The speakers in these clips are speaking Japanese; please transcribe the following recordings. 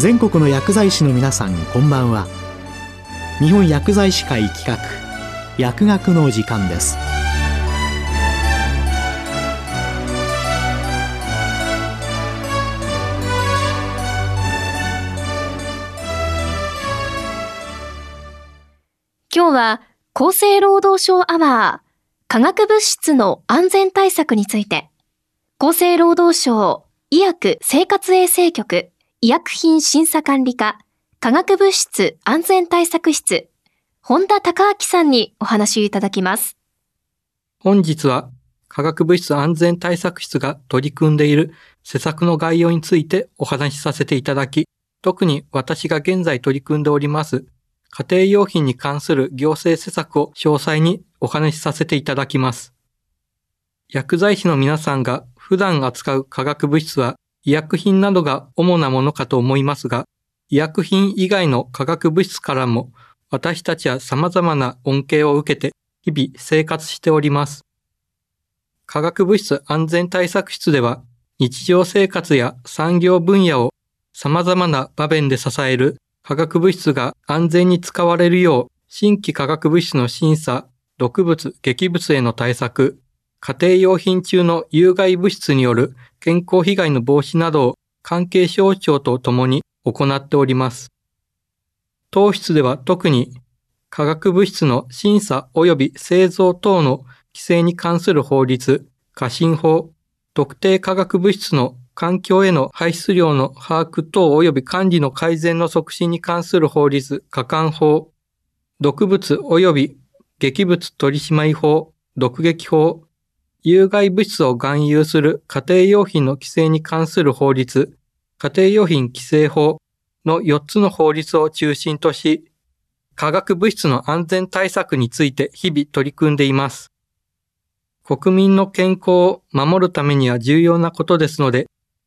全国の薬剤師の皆さんこんばんは。日本薬剤師会企画薬学の時間です。今日は厚生労働省アワー化学物質の安全対策について厚生労働省医薬生活衛生局医薬品審査管理課化学物質安全対策室本田隆明さんにお話いただきます。本日は化学物質安全対策室が取り組んでいる施策の概要についてお話しさせていただき、特に私が現在取り組んでおります家庭用品に関する行政施策を詳細にお話しさせていただきます。薬剤師の皆さんが普段扱う化学物質は医薬品などが主なものかと思いますが、医薬品以外の化学物質からも私たちは様々な恩恵を受けて日々生活しております。化学物質安全対策室では日常生活や産業分野を様々な場面で支える化学物質が安全に使われるよう、新規化学物質の審査、毒物、劇物への対策、家庭用品中の有害物質による健康被害の防止などを関係省庁とともに行っております。当室では特に化学物質の審査及び製造等の規制に関する法律、過信法、特定化学物質の環境への排出量の把握等及び管理の改善の促進に関する法律、加管法、毒物及び劇物取締法、毒劇法、有害物質を含有する家庭用品の規制に関する法律、家庭用品規制法の4つの法律を中心とし、化学物質の安全対策について日々取り組んでいます。国民の健康を守るためには重要なことですので、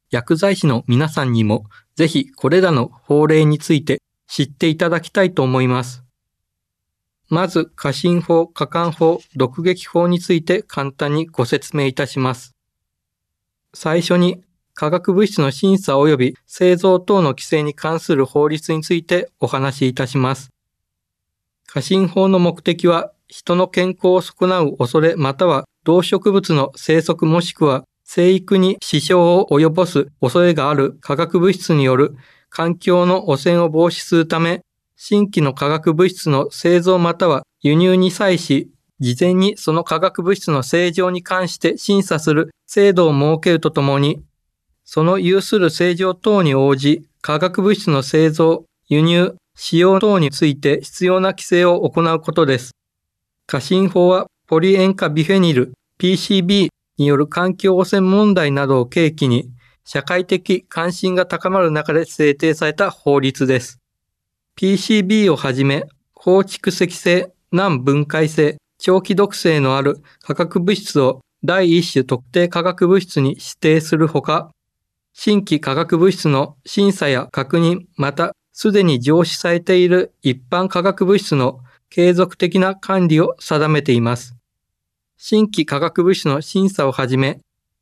薬剤師の皆さんにもぜひこれらの法令について知っていただきたいと思います。まず、過信法、過管法、毒撃法について簡単にご説明いたします。最初に、化学物質の審査及び製造等の規制に関する法律についてお話しいたします。過信法の目的は、人の健康を損なう恐れまたは動植物の生息もしくは生育に支障を及ぼす恐れがある化学物質による環境の汚染を防止するため、新規の化学物質の製造または輸入に際し、事前にその化学物質の正常に関して審査する制度を設けるとともに、その有する正常等に応じ、化学物質の製造、輸入、使用等について必要な規制を行うことです。過信法はポリ塩化ビフェニル、PCB による環境汚染問題などを契機に、社会的関心が高まる中で制定された法律です。PCB をはじめ、高蓄積性、難分解性、長期毒性のある化学物質を第一種特定化学物質に指定するほか、新規化学物質の審査や確認、またすでに上司されている一般化学物質の継続的な管理を定めています。新規化学物質の審査をはじめ、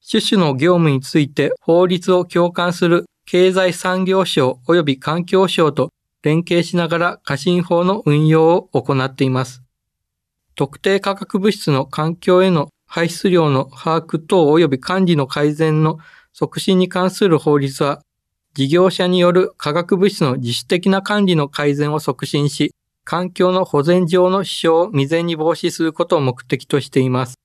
種々の業務について法律を共感する経済産業省及び環境省と連携しながら過信法の運用を行っています。特定化学物質の環境への排出量の把握等及び管理の改善の促進に関する法律は、事業者による化学物質の自主的な管理の改善を促進し、環境の保全上の支障を未然に防止することを目的としています。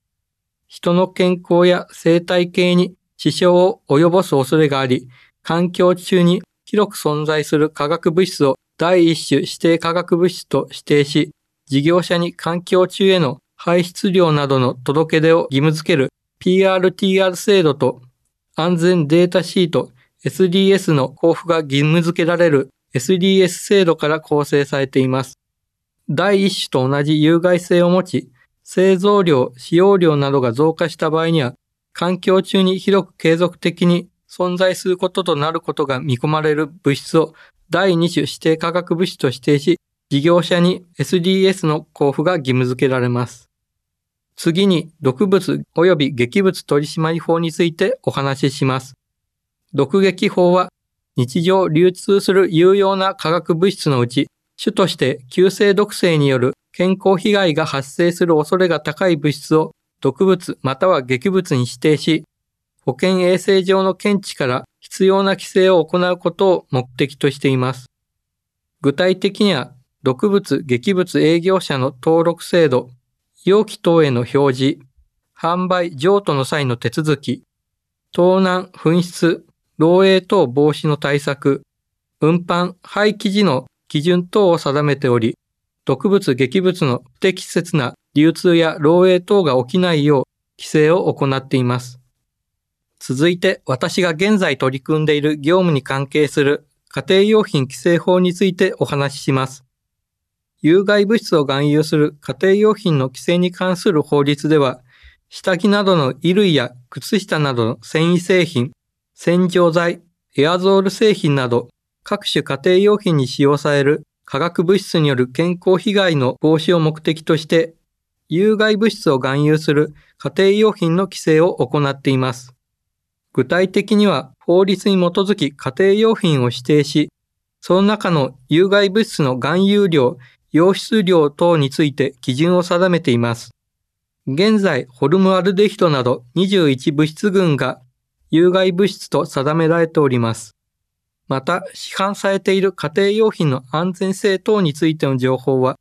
人の健康や生態系に支障を及ぼす恐れがあり、環境中に広く存在する化学物質を第一種指定化学物質と指定し、事業者に環境中への排出量などの届け出を義務付ける PRTR 制度と安全データシート SDS の交付が義務付けられる SDS 制度から構成されています。第一種と同じ有害性を持ち、製造量、使用量などが増加した場合には、環境中に広く継続的に存在することとなることが見込まれる物質を第2種指定化学物質と指定し、事業者に SDS の交付が義務付けられます。次に、毒物及び劇物取締法についてお話しします。毒劇法は、日常流通する有用な化学物質のうち、主として急性毒性による健康被害が発生する恐れが高い物質を毒物または劇物に指定し、保健衛生上の見地から必要な規制を行うことを目的としています。具体的には、毒物劇物営業者の登録制度、容器等への表示、販売譲渡の際の手続き、盗難、紛失、漏洩等防止の対策、運搬、廃棄時の基準等を定めており、毒物劇物の不適切な流通や漏洩等が起きないよう規制を行っています。続いて私が現在取り組んでいる業務に関係する家庭用品規制法についてお話しします。有害物質を含有する家庭用品の規制に関する法律では、下着などの衣類や靴下などの繊維製品、洗浄剤、エアゾール製品など各種家庭用品に使用される化学物質による健康被害の防止を目的として、有害物質を含有する家庭用品の規制を行っています。具体的には法律に基づき家庭用品を指定し、その中の有害物質の含有量、溶出量等について基準を定めています。現在、ホルムアルデヒドなど21物質群が有害物質と定められております。また、市販されている家庭用品の安全性等についての情報は、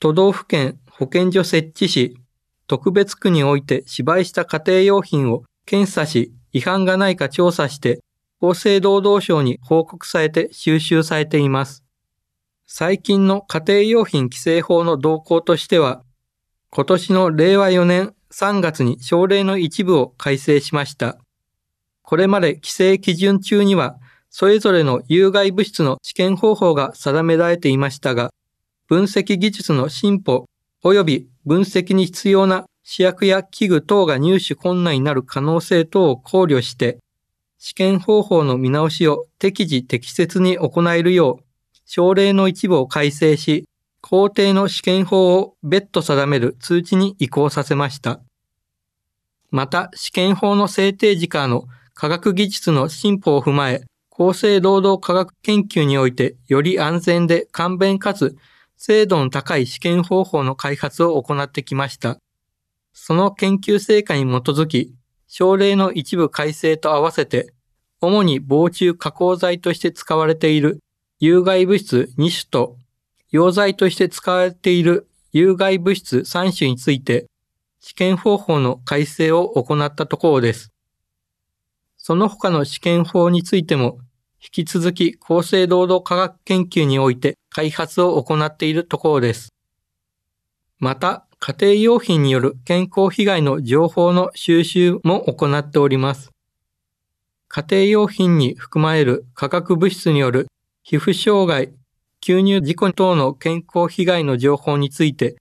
都道府県保健所設置し、特別区において芝居した家庭用品を検査し、違反がないか調査して、厚生労働省に報告されて収集されています。最近の家庭用品規制法の動向としては、今年の令和4年3月に省令の一部を改正しました。これまで規制基準中にはそれぞれの有害物質の試験方法が定められていましたが、分析技術の進歩及び分析に必要な試薬や器具等が入手困難になる可能性等を考慮して、試験方法の見直しを適時適切に行えるよう、省令の一部を改正し、工程の試験法を別途定める通知に移行させました。また、試験法の制定時からの科学技術の進歩を踏まえ、厚生労働科学研究においてより安全で簡便かつ精度の高い試験方法の開発を行ってきました。その研究成果に基づき、省令の一部改正と合わせて、主に防虫加工剤として使われている有害物質2種と、溶剤として使われている有害物質3種について、試験方法の改正を行ったところです。その他の試験法についても、引き続き厚生労働科学研究において開発を行っているところです。また、家庭用品による健康被害の情報の収集も行っております。家庭用品に含まれる化学物質による皮膚障害、吸入事故等の健康被害の情報について、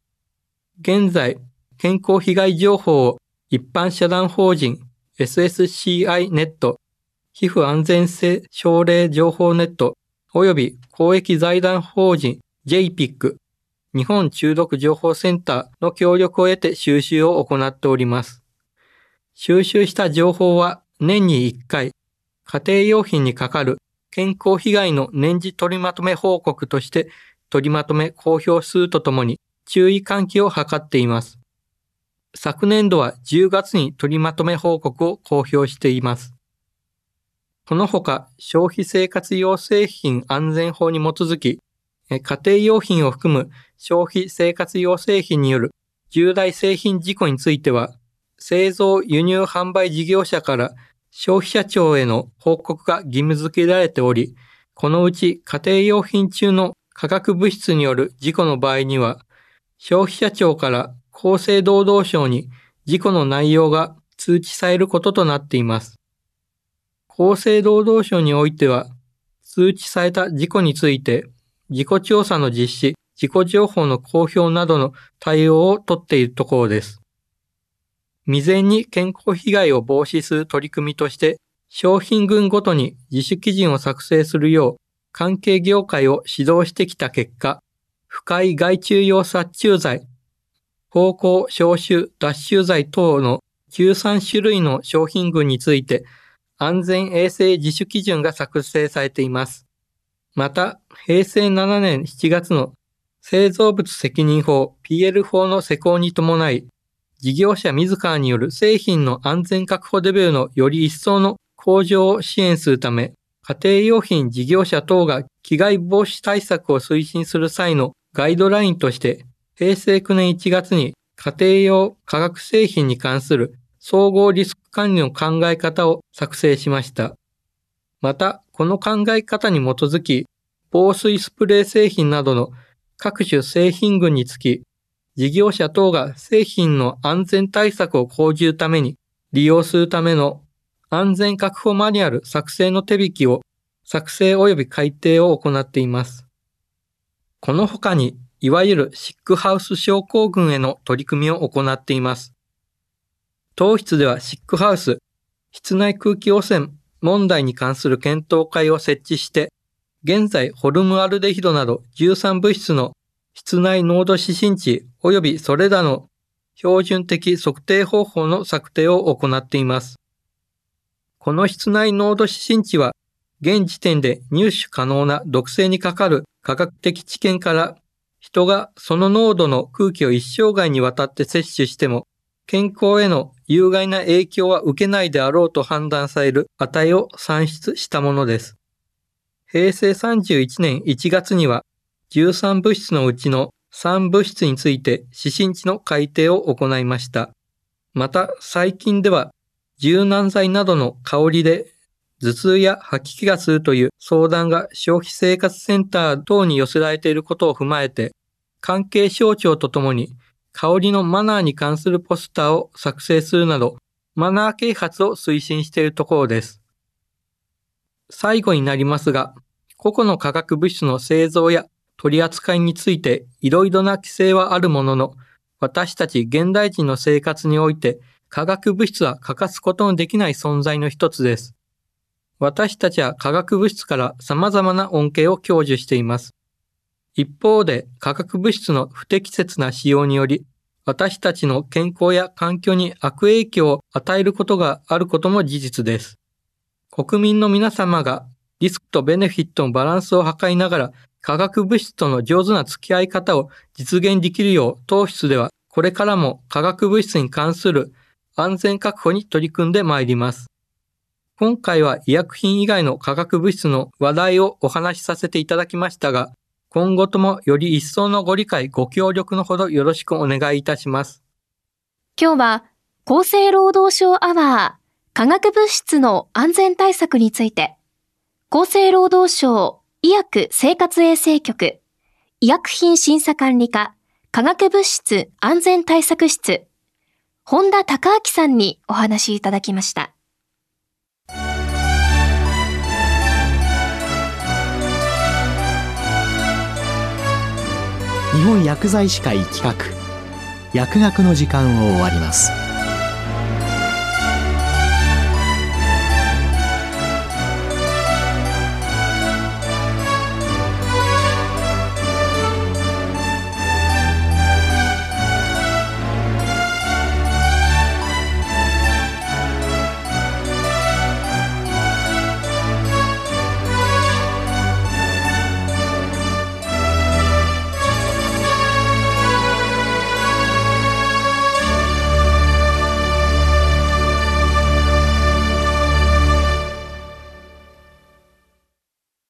現在、健康被害情報を一般社団法人 SSCI ネット皮膚安全性症例情報ネット及び公益財団法人 JPIC 日本中毒情報センターの協力を得て収集を行っております。収集した情報は年に1回、家庭用品にかかる健康被害の年次取りまとめ報告として取りまとめ公表するとともに注意喚起を図っています。昨年度は10月に取りまとめ報告を公表しています。このほか、消費生活用製品安全法に基づき、家庭用品を含む消費生活用製品による重大製品事故については、製造輸入販売事業者から消費者庁への報告が義務付けられており、このうち家庭用品中の化学物質による事故の場合には、消費者庁から厚生労働省に事故の内容が通知されることとなっています。厚生労働省においては、通知された事故について、事故調査の実施、事故情報の公表などの対応をとっているところです。未然に健康被害を防止する取り組みとして、商品群ごとに自主基準を作成するよう、関係業界を指導してきた結果、不快害虫用殺虫剤、芳香消臭脱臭剤等の13種類の商品群について安全衛生自主基準が作成されています。また、平成7年7月の製造物責任法 PL 法の施行に伴い、事業者自らによる製品の安全確保レベルのより一層の向上を支援するため、家庭用品事業者等が被害防止対策を推進する際のガイドラインとして、平成9年1月に家庭用化学製品に関する総合リスク管理の考え方を作成しました。また、この考え方に基づき、防水スプレー製品などの各種製品群につき、事業者等が製品の安全対策を講じるために利用するための安全確保マニュアル作成の手引きを作成及び改定を行っています。この他に、いわゆるシックハウス症候群への取り組みを行っています。当室ではシックハウス、室内空気汚染問題に関する検討会を設置して、現在ホルムアルデヒドなど13物質の室内濃度指針値及びそれらの標準的測定方法の策定を行っています。この室内濃度指針値は、現時点で入手可能な毒性にかかる科学的知見から人がその濃度の空気を一生涯にわたって摂取しても健康への有害な影響は受けないであろうと判断される値を算出したものです。平成31年1月には13物質のうちの3物質について指針値の改定を行いました。また最近では柔軟剤などの香りで頭痛や吐き気がするという相談が消費生活センター等に寄せられていることを踏まえて関係省庁とともに香りのマナーに関するポスターを作成するなど、マナー啓発を推進しているところです。最後になりますが、個々の化学物質の製造や取り扱いについていろいろな規制はあるものの、私たち現代人の生活において化学物質は欠かすことのできない存在の一つです。私たちは化学物質から様々な恩恵を享受しています。一方で化学物質の不適切な使用により、私たちの健康や環境に悪影響を与えることがあることも事実です。国民の皆様がリスクとベネフィットのバランスを図りながら化学物質との上手な付き合い方を実現できるよう当室ではこれからも化学物質に関する安全確保に取り組んでまいります。今回は医薬品以外の化学物質の話題をお話しさせていただきましたが、今後ともより一層のご理解、ご協力のほどよろしくお願いいたします。今日は厚生労働省アワー化学物質の安全対策について、厚生労働省医薬生活衛生局医薬品審査管理課化学物質安全対策室本田隆明さんにお話いただきました。本薬剤師会企画。薬学の時間を終わります。